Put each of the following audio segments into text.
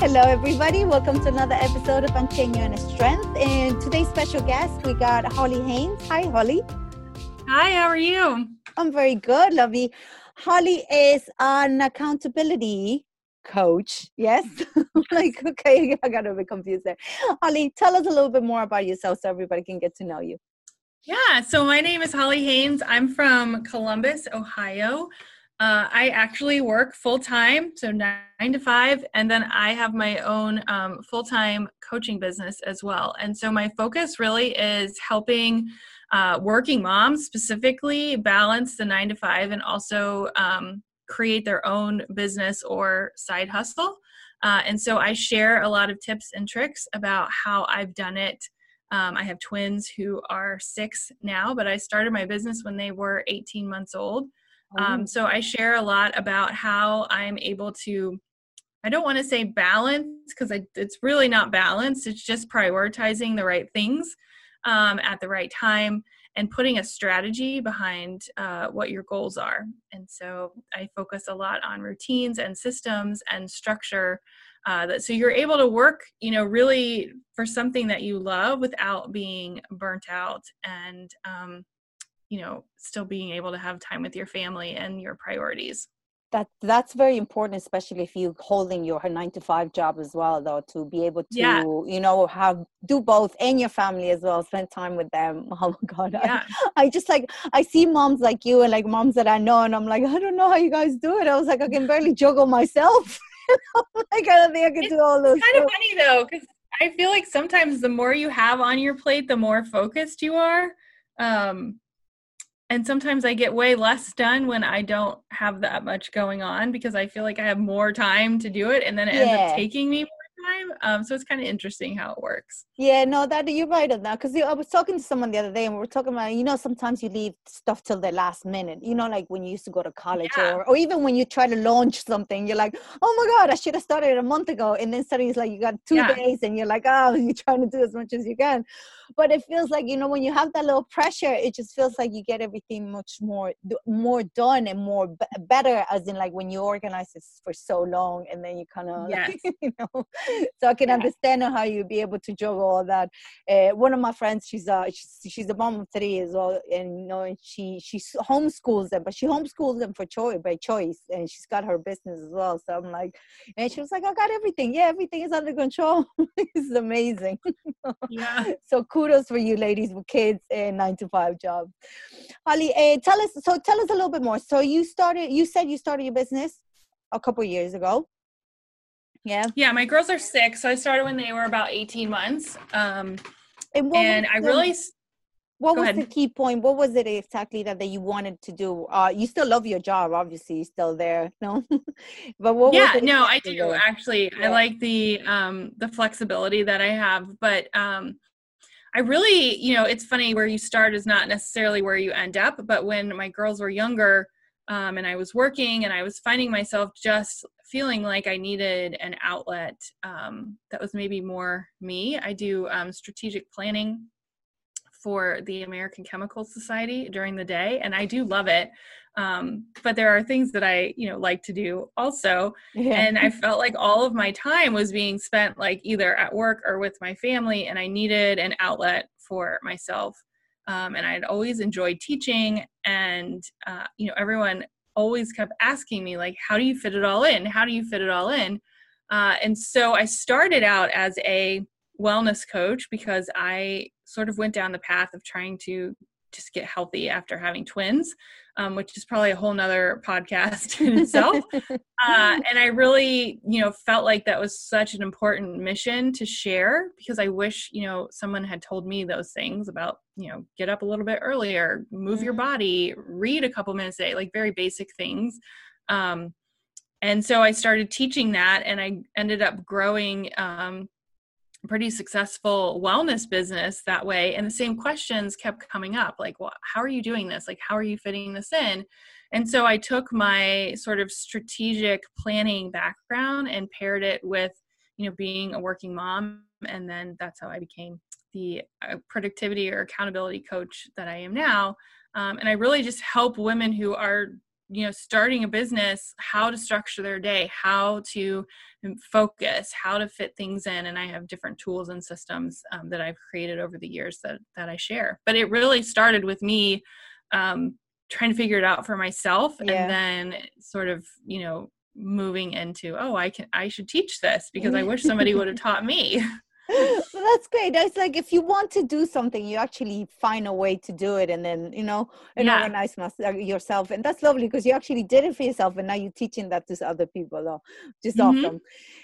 Hello, everybody. Welcome to another episode of and Strength. And today's special guest, we got Holly Haynes. Hi, Holly. Hi, how are you? I'm very good, lovey. Holly is an accountability coach. Yes. Mm-hmm. like, okay, I got a bit confused there. Holly, tell us a little bit more about yourself so everybody can get to know you. Yeah, so my name is Holly Haynes. I'm from Columbus, Ohio. Uh, I actually work full time, so nine to five, and then I have my own um, full time coaching business as well. And so my focus really is helping uh, working moms specifically balance the nine to five and also um, create their own business or side hustle. Uh, and so I share a lot of tips and tricks about how I've done it. Um, I have twins who are six now, but I started my business when they were 18 months old. Um, oh. so I share a lot about how I'm able to, I don't want to say balance because it's really not balance. It's just prioritizing the right things um, at the right time and putting a strategy behind uh, what your goals are. And so I focus a lot on routines and systems and structure. Uh, that so you're able to work, you know, really for something that you love without being burnt out and um, you know still being able to have time with your family and your priorities. That that's very important especially if you're holding your nine to five job as well though to be able to yeah. you know have do both and your family as well spend time with them. Oh my god. Yeah. I, I just like i see moms like you and like moms that i know and i'm like i don't know how you guys do it. I was like i can barely juggle myself. Like i don't think i can it's do all those kind of funny though because i feel like sometimes the more you have on your plate the more focused you are. Um and sometimes I get way less done when I don't have that much going on because I feel like I have more time to do it and then it yeah. ends up taking me time. Um, so it's kind of interesting how it works. Yeah, no, that you're right on that. Because I was talking to someone the other day, and we are talking about, you know, sometimes you leave stuff till the last minute. You know, like when you used to go to college, yeah. or or even when you try to launch something, you're like, oh my god, I should have started a month ago, and then suddenly it's like you got two yeah. days, and you're like, oh, you're trying to do as much as you can. But it feels like you know when you have that little pressure, it just feels like you get everything much more more done and more b- better. As in, like when you organize this for so long, and then you kind of, yes. like, you know, so I can yeah. understand how you'd be able to juggle all that. Uh, one of my friends, she's a she's, she's a mom of three as well, and you know, she she homeschools them, but she homeschools them for choice by choice, and she's got her business as well. So I'm like, and she was like, I got everything. Yeah, everything is under control. it's amazing. yeah. So kudos for you, ladies with kids and nine to five jobs. Holly, uh, tell us. So tell us a little bit more. So you started. You said you started your business a couple years ago. Yeah. Yeah, my girls are six, so I started when they were about 18 months. Um, and, and I the, really. What was ahead. the key point? What was it exactly that, that you wanted to do? Uh, you still love your job, obviously, you're still there, no? but what? Yeah, no, I do there? actually. Yeah. I like the um, the flexibility that I have, but um, I really, you know, it's funny where you start is not necessarily where you end up. But when my girls were younger, um, and I was working and I was finding myself just feeling like I needed an outlet um, that was maybe more me. I do um, strategic planning for the American Chemical Society during the day, and I do love it. Um, but there are things that I, you know, like to do also, yeah. and I felt like all of my time was being spent like either at work or with my family, and I needed an outlet for myself um, and I had always enjoyed teaching. And uh, you know, everyone always kept asking me like, "How do you fit it all in? How do you fit it all in?" Uh, and so I started out as a wellness coach because I sort of went down the path of trying to just get healthy after having twins, um, which is probably a whole nother podcast in itself. uh, and I really, you know, felt like that was such an important mission to share because I wish, you know, someone had told me those things about, you know, get up a little bit earlier, move your mm-hmm. body, read a couple minutes a day, like very basic things. Um, and so I started teaching that, and I ended up growing um, pretty successful wellness business that way and the same questions kept coming up like well how are you doing this? Like how are you fitting this in? And so i took my sort of strategic planning background and paired it with you know being a working mom and then that's how i became the uh, productivity or accountability coach that i am now um, and i really just help women who are you know starting a business how to structure their day how to focus how to fit things in and i have different tools and systems um, that i've created over the years that that i share but it really started with me um, trying to figure it out for myself yeah. and then sort of you know moving into oh i can i should teach this because i wish somebody would have taught me well, that's great. That's like if you want to do something, you actually find a way to do it, and then you know, and yeah. organize uh, yourself, and that's lovely because you actually did it for yourself, and now you're teaching that to other people. Though, just mm-hmm. awesome.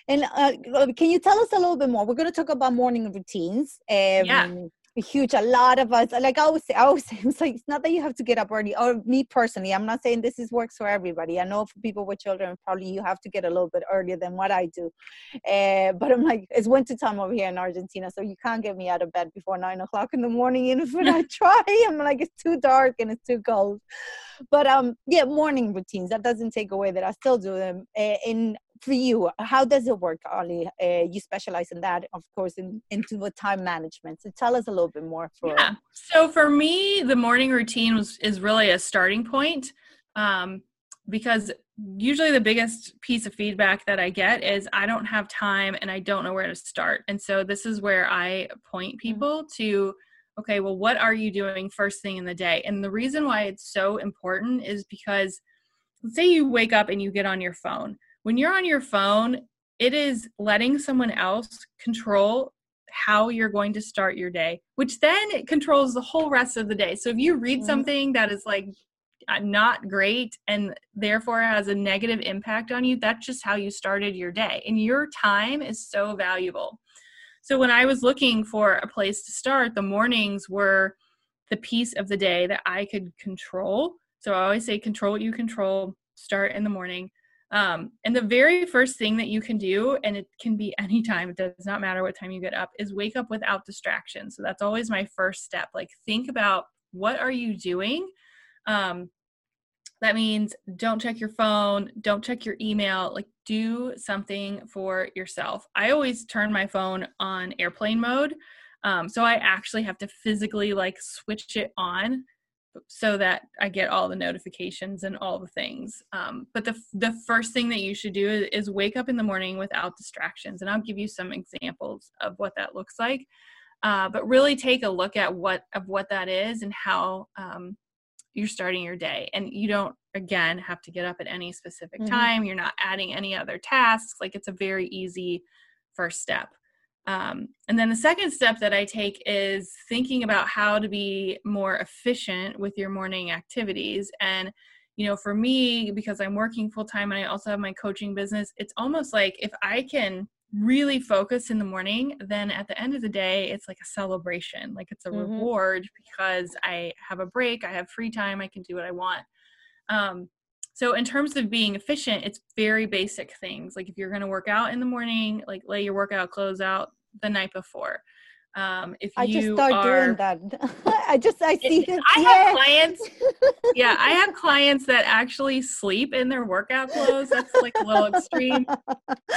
And uh, can you tell us a little bit more? We're going to talk about morning routines. Um, yeah huge a lot of us like i always say i always say it's like it's not that you have to get up early or me personally i'm not saying this is works for everybody i know for people with children probably you have to get a little bit earlier than what i do uh, but i'm like it's winter time over here in argentina so you can't get me out of bed before nine o'clock in the morning and if i try i'm like it's too dark and it's too cold but um yeah morning routines that doesn't take away that i still do them uh, in for you how does it work ali? Uh, you specialize in that of course in into the time management. So tell us a little bit more for yeah. so for me the morning routine was is really a starting point um, because usually the biggest piece of feedback that i get is i don't have time and i don't know where to start. And so this is where i point mm-hmm. people to okay well what are you doing first thing in the day? And the reason why it's so important is because let's say you wake up and you get on your phone when you're on your phone, it is letting someone else control how you're going to start your day, which then it controls the whole rest of the day. So if you read something that is like uh, not great and therefore has a negative impact on you, that's just how you started your day. And your time is so valuable. So when I was looking for a place to start, the mornings were the piece of the day that I could control. So I always say control what you control, start in the morning. Um, and the very first thing that you can do, and it can be anytime, it does not matter what time you get up, is wake up without distraction. So that's always my first step. Like, think about what are you doing? Um, that means don't check your phone, don't check your email, like, do something for yourself. I always turn my phone on airplane mode. Um, so I actually have to physically like switch it on so that I get all the notifications and all the things. Um, but the the first thing that you should do is, is, wake up in the morning without distractions, and I'll give you some examples of what that looks like. Uh, but really take a look at what of what that is and how um, you're starting your day. And you don't again have to get up at any specific mm-hmm. time. You're not adding any other tasks. Like it's a very easy first step. Um, and then the second step that I take is thinking about how to be more efficient with your morning activities. And, you know, for me, because I'm working full time and I also have my coaching business, it's almost like if I can really focus in the morning, then at the end of the day, it's like a celebration. Like it's a mm-hmm. reward because I have a break, I have free time, I can do what I want. Um, so in terms of being efficient, it's very basic things. Like if you're going to work out in the morning, like lay your workout clothes out the night before. Um, if I just start are, doing that. I just I see it. I yeah. have clients. yeah, I have clients that actually sleep in their workout clothes. That's like a little extreme.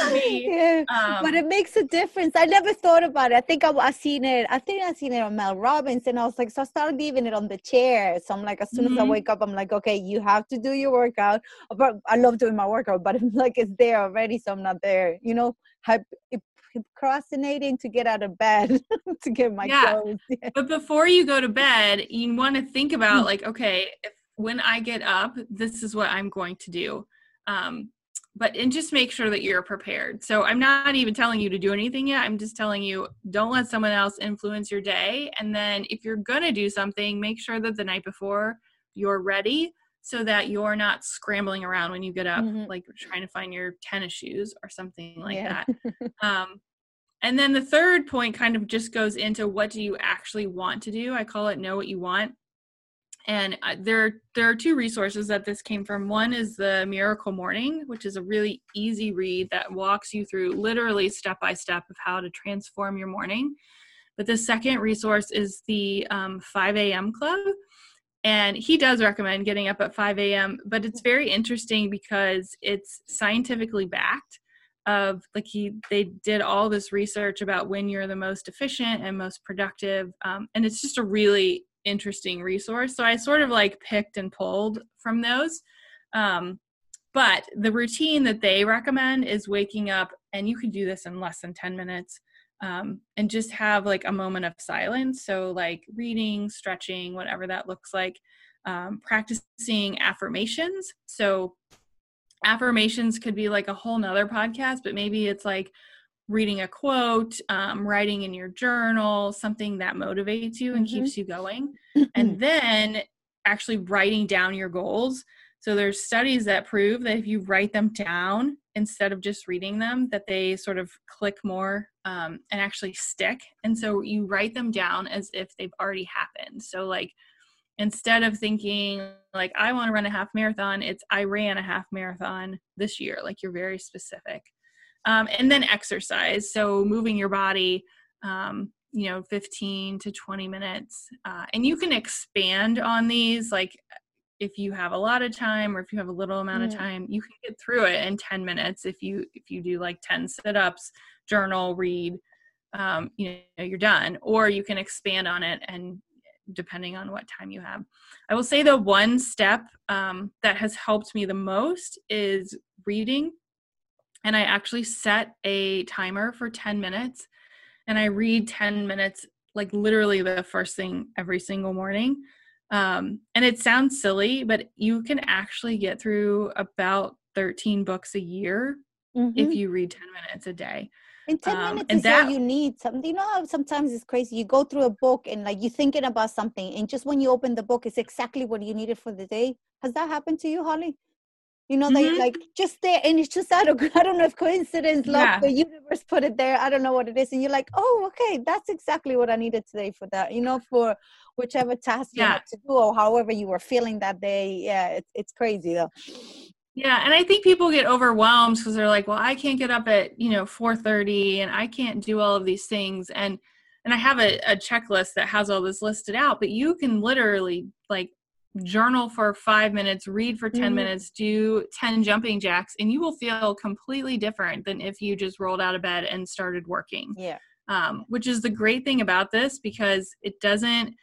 Yeah, um, but it makes a difference. I never thought about it. I think I, I seen it. I think I seen it on Mel Robbins, and I was like, so I started leaving it on the chair. So I'm like, as soon mm-hmm. as I mm-hmm. wake up, I'm like, okay, you have to do your workout. But I love doing my workout, but I'm like, it's there already, so I'm not there. You know, procrastinating to get out of bed to get my yeah. clothes. Yeah. But before you go to bed, you want to think about mm. like, okay, if when I get up, this is what I'm going to do. Um, but and just make sure that you're prepared. So I'm not even telling you to do anything yet. I'm just telling you don't let someone else influence your day. And then if you're gonna do something, make sure that the night before you're ready so that you're not scrambling around when you get up, mm-hmm. like trying to find your tennis shoes or something like yeah. that. um, and then the third point kind of just goes into what do you actually want to do? I call it know what you want. And uh, there, there are two resources that this came from. One is the Miracle Morning, which is a really easy read that walks you through literally step by step of how to transform your morning. But the second resource is the um, 5 a.m. Club. And he does recommend getting up at 5 a.m., but it's very interesting because it's scientifically backed of like he they did all this research about when you're the most efficient and most productive um, and it's just a really interesting resource so i sort of like picked and pulled from those um, but the routine that they recommend is waking up and you can do this in less than 10 minutes um, and just have like a moment of silence. So like reading stretching whatever that looks like um, practicing affirmations. So affirmations could be like a whole nother podcast but maybe it's like reading a quote um, writing in your journal something that motivates you and mm-hmm. keeps you going. And then actually writing down your goals. So there's studies that prove that if you write them down instead of just reading them that they sort of click more um, and actually stick. And so you write them down as if they've already happened. So like instead of thinking like i want to run a half marathon it's i ran a half marathon this year like you're very specific. Um, and then exercise. So moving your body um, you know 15 to 20 minutes uh, and you can expand on these like if you have a lot of time or if you have a little amount of mm. time you can get through it in 10 minutes if you if you do like 10 sit-ups journal read um, you know you're done or you can expand on it and depending on what time you have. I will say the one step um, that has helped me the most is reading. And I actually set a timer for 10 minutes and I read 10 minutes, like literally the first thing every single morning. Um, and it sounds silly, but you can actually get through about 13 books a year mm-hmm. if you read 10 minutes a day. And 10 um, minutes is that, all you need. Something you know how sometimes it's crazy. You go through a book and like you're thinking about something, and just when you open the book, it's exactly what you needed for the day. Has that happened to you, Holly? You know, mm-hmm. they like just there, and it's just out of I don't know if coincidence, luck, yeah. the universe put it there. I don't know what it is, and you're like, oh, okay, that's exactly what I needed today for that. You know, for whichever task yeah. you had to do or however you were feeling that day. Yeah, it's it's crazy though. Yeah, and I think people get overwhelmed because they're like, "Well, I can't get up at you know 4:30, and I can't do all of these things." And and I have a, a checklist that has all this listed out, but you can literally like journal for five minutes, read for 10 mm-hmm. minutes, do 10 jumping jacks, and you will feel completely different than if you just rolled out of bed and started working. Yeah. Um, which is the great thing about this because it doesn't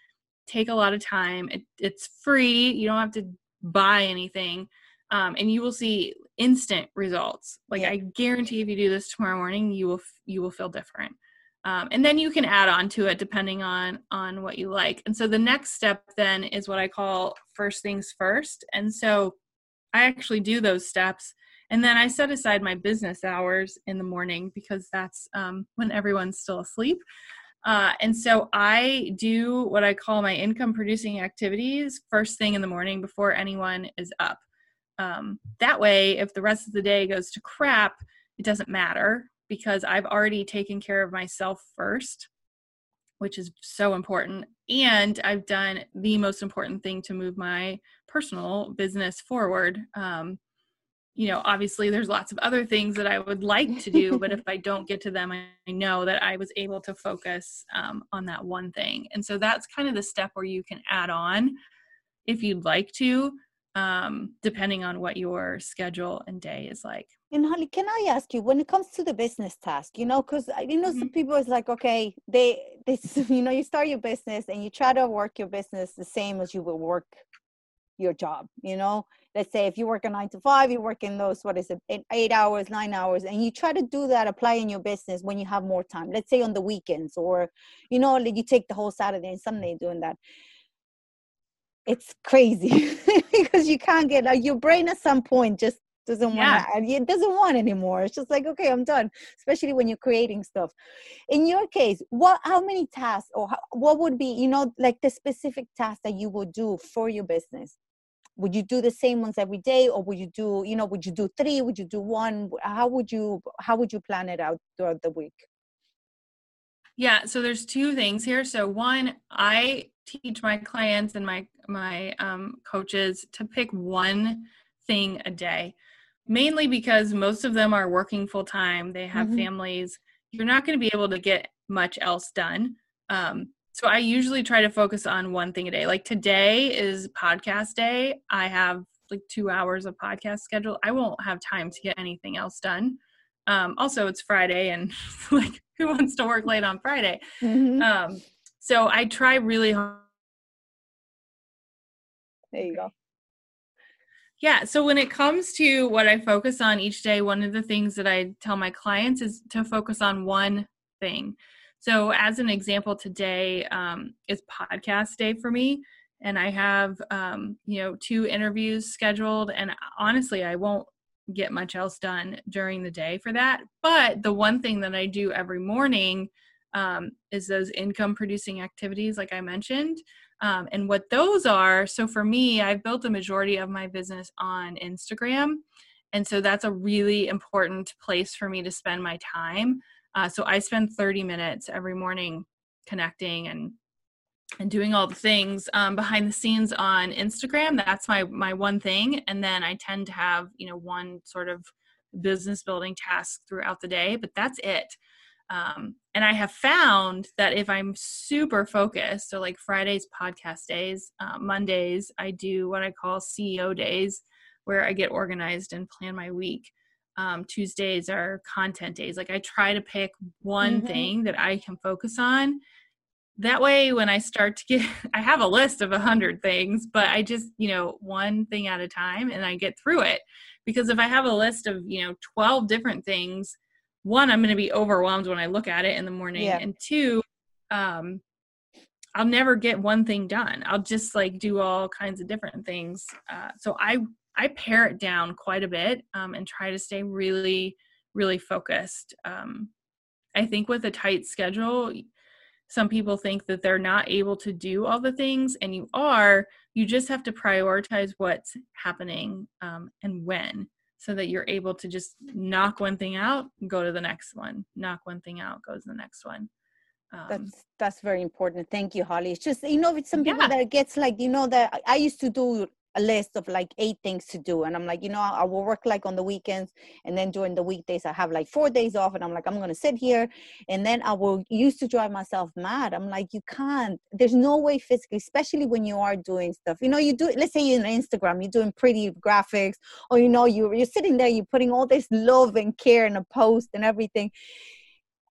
take a lot of time. It, it's free. You don't have to buy anything um, and you will see instant results. Like yeah. I guarantee, if you do this tomorrow morning, you will you will feel different. Um, and then you can add on to it depending on on what you like. And so the next step then is what I call first things first. And so I actually do those steps, and then I set aside my business hours in the morning because that's um, when everyone's still asleep. Uh, and so I do what I call my income producing activities first thing in the morning before anyone is up. Um, that way, if the rest of the day goes to crap, it doesn't matter because I've already taken care of myself first, which is so important. And I've done the most important thing to move my personal business forward. Um, you know, obviously, there's lots of other things that I would like to do, but if I don't get to them, I know that I was able to focus um, on that one thing. And so that's kind of the step where you can add on if you'd like to um, depending on what your schedule and day is like. And Holly, can I ask you when it comes to the business task, you know, because you know mm-hmm. some people is like, okay, they this you know you start your business and you try to work your business the same as you would work your job. You know, let's say if you work a nine to five, you work in those what is it, eight, eight hours, nine hours, and you try to do that, apply in your business when you have more time. Let's say on the weekends, or you know, like you take the whole Saturday and Sunday doing that it's crazy because you can't get like your brain at some point just doesn't yeah. want it doesn't want anymore it's just like okay i'm done especially when you're creating stuff in your case what how many tasks or how, what would be you know like the specific tasks that you would do for your business would you do the same ones every day or would you do you know would you do three would you do one? How would you how would you plan it out throughout the week? Yeah so there's two things here. So one i teach my clients and my my um, coaches to pick one thing a day mainly because most of them are working full time they have mm-hmm. families. You're not going to be able to get much else done um, so I usually try to focus on one thing a day. Like today is podcast day. I have like two hours of podcast schedule. I won't have time to get anything else done. Um, also, it's Friday, and like, who wants to work late on Friday? Mm-hmm. Um, so I try really hard. There you go. Yeah. So when it comes to what I focus on each day, one of the things that I tell my clients is to focus on one thing. So, as an example, today um, is podcast day for me, and I have um, you know two interviews scheduled. And honestly, I won't get much else done during the day for that. But the one thing that I do every morning um, is those income producing activities, like I mentioned. Um, and what those are, so for me, I've built the majority of my business on Instagram. And so that's a really important place for me to spend my time. Uh, so I spend 30 minutes every morning connecting and and doing all the things um, behind the scenes on Instagram. That's my my one thing, and then I tend to have you know one sort of business building task throughout the day, but that's it. Um, and I have found that if I'm super focused, so like Fridays podcast days, uh, Mondays I do what I call CEO days, where I get organized and plan my week um, Tuesdays are content days. Like I try to pick one mm-hmm. thing that I can focus on. That way, when I start to get, I have a list of a hundred things, but I just, you know, one thing at a time and I get through it. Because if I have a list of, you know, 12 different things, one, I'm going to be overwhelmed when I look at it in the morning. Yeah. And two, um, I'll never get one thing done. I'll just like do all kinds of different things. Uh, so I I pare it down quite a bit um, and try to stay really, really focused. Um, I think with a tight schedule, some people think that they're not able to do all the things, and you are. You just have to prioritize what's happening um, and when, so that you're able to just knock one thing out, go to the next one, knock one thing out, go to the next one. Um, that's that's very important. Thank you, Holly. It's just you know, with some people yeah. that gets like you know that I used to do a list of like eight things to do and i'm like you know i will work like on the weekends and then during the weekdays i have like four days off and i'm like i'm gonna sit here and then i will used to drive myself mad. I'm like you can't. There's no way physically especially when you are doing stuff. You know you do let's say you're on instagram you're doing pretty graphics or you know you, you're sitting there you're putting all this love and care in a post and everything.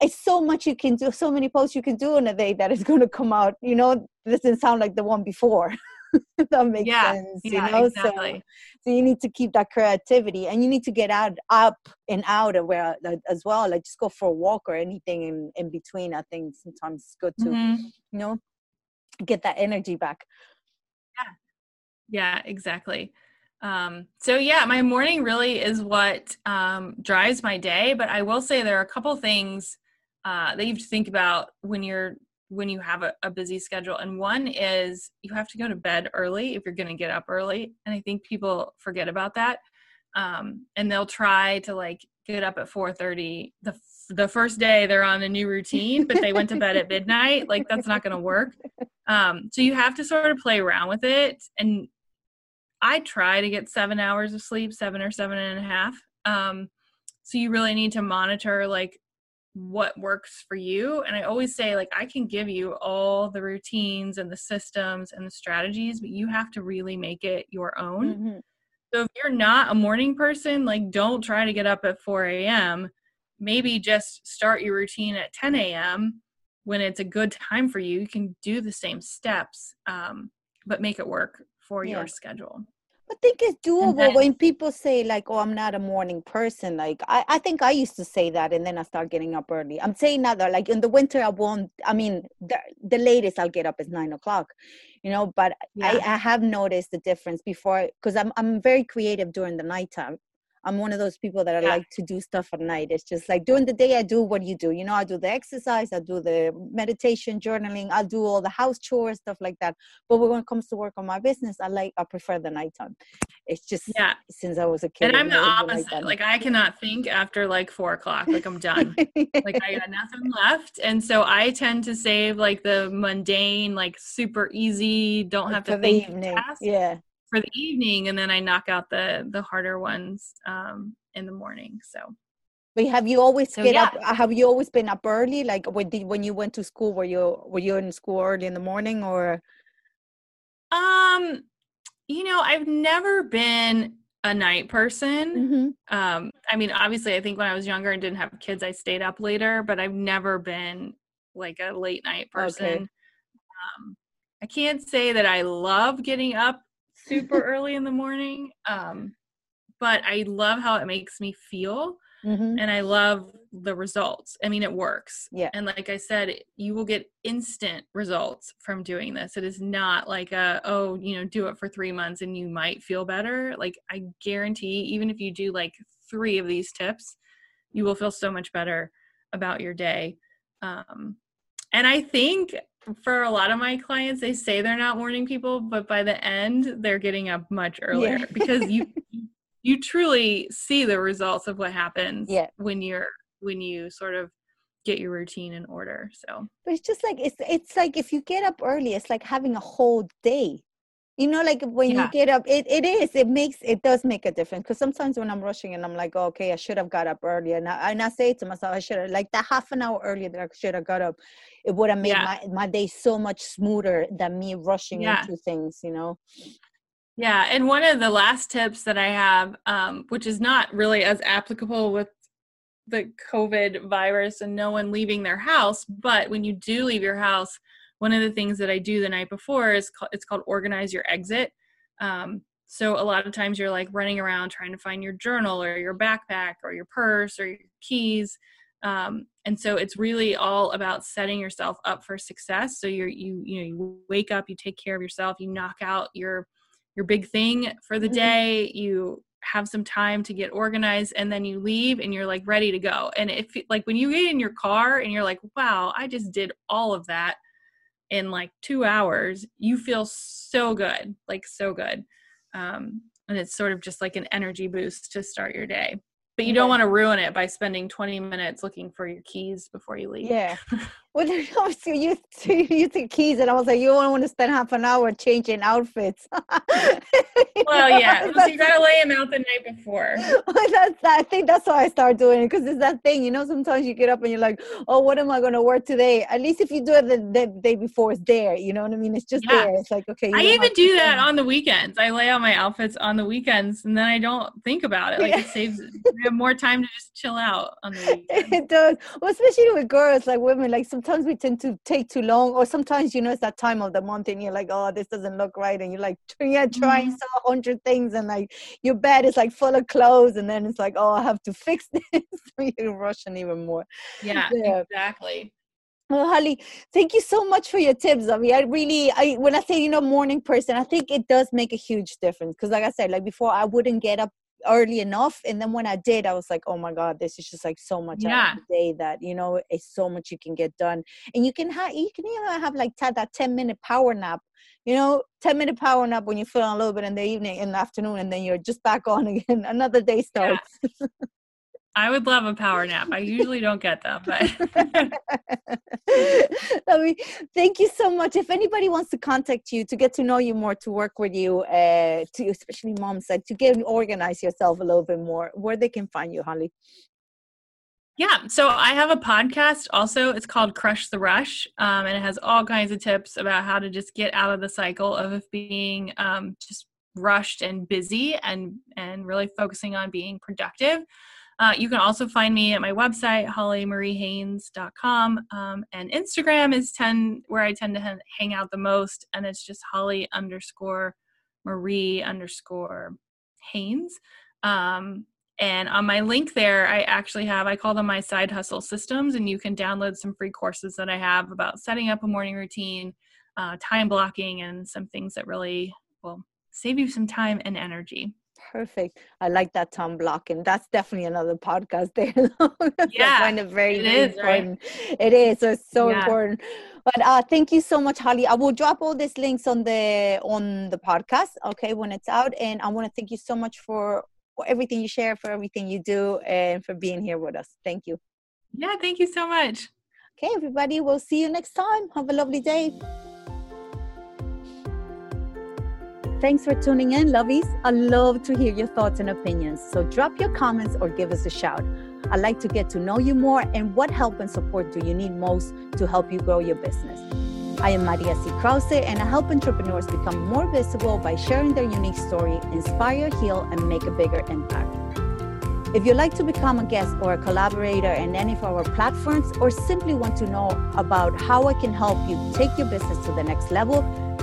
It's so much you can do so many posts you can do in a day that is going to come out. You know doesn't sound like the one before that makes yeah, sense you yeah, know exactly. so, so you need to keep that creativity and you need to get out up and out of where as well like just go for a walk or anything in, in between i think sometimes it's good to mm-hmm. you know get that energy back yeah yeah exactly um, so yeah my morning really is what um, drives my day but i will say there are a couple things uh, that you have to think about when you're when you have a, a, busy schedule and one is you have to go to bed early if you're going to get up early and i think people forget about that um, and they'll try to like get up at 4.30 the, the first day they're on a new routine but they went to bed at midnight like that's not going to work. Um, so you have to sort of play around with it and i try to get seven hours of sleep seven or seven and a half um, so you really need to monitor like what works for you. And I always say, like, I can give you all the routines and the systems and the strategies, but you have to really make it your own. Mm-hmm. So if you're not a morning person, like, don't try to get up at 4 a.m. Maybe just start your routine at 10 a.m. when it's a good time for you. You can do the same steps, um, but make it work for yeah. your schedule. I think it's doable then, when people say like, "Oh, I'm not a morning person." Like, I, I think I used to say that, and then I start getting up early. I'm saying now that like in the winter, I won't. I mean, the the latest I'll get up is nine o'clock, you know. But yeah. I, I have noticed the difference before because I'm I'm very creative during the nighttime. I'm one of those people that I yeah. like to do stuff at night. It's just like during the day, I do what you do. You know, I do the exercise, I do the meditation, journaling, I'll do all the house chores, stuff like that. But when it comes to work on my business, I like, I prefer the nighttime. It's just, yeah, since I was a kid. And I'm the opposite. Like, I cannot think after like four o'clock. Like, I'm done. like, I got nothing left. And so I tend to save like the mundane, like super easy, don't have to think tasks. Yeah for the evening and then i knock out the the harder ones um in the morning so but have you always so, get yeah. up have you always been up early like when did, when you went to school were you were you in school early in the morning or um you know i've never been a night person mm-hmm. um i mean obviously i think when i was younger and didn't have kids i stayed up later but i've never been like a late night person okay. um i can't say that i love getting up super early in the morning. Um, but I love how it makes me feel. Mm-hmm. And I love the results. I mean, it works. Yeah. And like I said, you will get instant results from doing this. It is not like a, oh, you know, do it for three months and you might feel better. Like I guarantee, even if you do like three of these tips, you will feel so much better about your day. Um, and I think for a lot of my clients they say they're not morning people but by the end they're getting up much earlier yeah. because you you truly see the results of what happens yeah. when you're when you sort of get your routine in order so but it's just like it's it's like if you get up early it's like having a whole day you know like when yeah. you get up it, it is it makes it does make a difference because sometimes when i'm rushing and i'm like oh, okay i should have got up earlier and I, and I say to myself i should have like that half an hour earlier that i should have got up it would have made yeah. my, my day so much smoother than me rushing yeah. into things you know yeah and one of the last tips that i have um, which is not really as applicable with the covid virus and no one leaving their house but when you do leave your house one of the things that I do the night before is called, it's called organize your exit. Um, so a lot of times you're like running around trying to find your journal or your backpack or your purse or your keys. Um, and so it's really all about setting yourself up for success. So you're you you know you wake up, you take care of yourself, you knock out your your big thing for the mm-hmm. day, you have some time to get organized and then you leave and you're like ready to go. And if like when you get in your car and you're like, wow, I just did all of that in like two hours, you feel so good, like so good. Um, and it's sort of just like an energy boost to start your day. But you don't want to ruin it by spending 20 minutes looking for your keys before you leave. Yeah. Well, obviously you you the keys, and I was like, you don't want to spend half an hour changing outfits. well, yeah, so you gotta lay them out the night before. that's I think that's why I start doing it because it's that thing, you know. Sometimes you get up and you're like, oh, what am I gonna wear today? At least if you do it the, the day before, it's there. You know what I mean? It's just yeah. there. It's like okay. I even do that on the weekends. I lay out my outfits on the weekends, and then I don't think about it. Like yeah. it saves. More time to just chill out on the weekend. It does. Well, especially with girls, like women, like sometimes we tend to take too long or sometimes you know it's that time of the month and you're like oh this doesn't look right and you're like yeah trying mm-hmm. so hundred things and like your bed is like full of clothes and then it's like oh i have to fix this so you're rushing even more yeah, yeah. exactly well, Holly, thank you so much for your tips. I mean, I really, I when I say you know morning person, I think it does make a huge difference because, like I said, like before, I wouldn't get up early enough and then when i did i was like oh my god this is just like so much yeah. day that you know it's so much you can get done and you can have you can even have like t- that 10 minute power nap you know 10 minute power nap when you feel a little bit in the evening in the afternoon and then you're just back on again another day starts yeah. I would love a power nap. I usually don't get them, but I mean, thank you so much. If anybody wants to contact you to get to know you more, to work with you, uh, to especially moms, like to get organize yourself a little bit more, where they can find you, Holly. Yeah, so I have a podcast also. It's called Crush the Rush, um, and it has all kinds of tips about how to just get out of the cycle of being um, just rushed and busy, and and really focusing on being productive. Uh, you can also find me at my website, hollymariehaynes.com. Um, and Instagram is 10 where I tend to hang out the most. And it's just Holly underscore Marie underscore Haynes. Um, and on my link there, I actually have, I call them my side hustle systems. And you can download some free courses that I have about setting up a morning routine, uh, time blocking, and some things that really will save you some time and energy. Perfect. I like that Tom blocking. That's definitely another podcast there. yeah, kind of very, it very important. Right? It is. So it's so yeah. important. But uh, thank you so much, Holly. I will drop all these links on the on the podcast. Okay, when it's out, and I want to thank you so much for, for everything you share, for everything you do, and for being here with us. Thank you. Yeah, thank you so much. Okay, everybody. We'll see you next time. Have a lovely day. Thanks for tuning in, lovies. I love to hear your thoughts and opinions. So drop your comments or give us a shout. I'd like to get to know you more and what help and support do you need most to help you grow your business. I am Maria C. Krause and I help entrepreneurs become more visible by sharing their unique story, inspire, heal, and make a bigger impact. If you'd like to become a guest or a collaborator in any of our platforms or simply want to know about how I can help you take your business to the next level,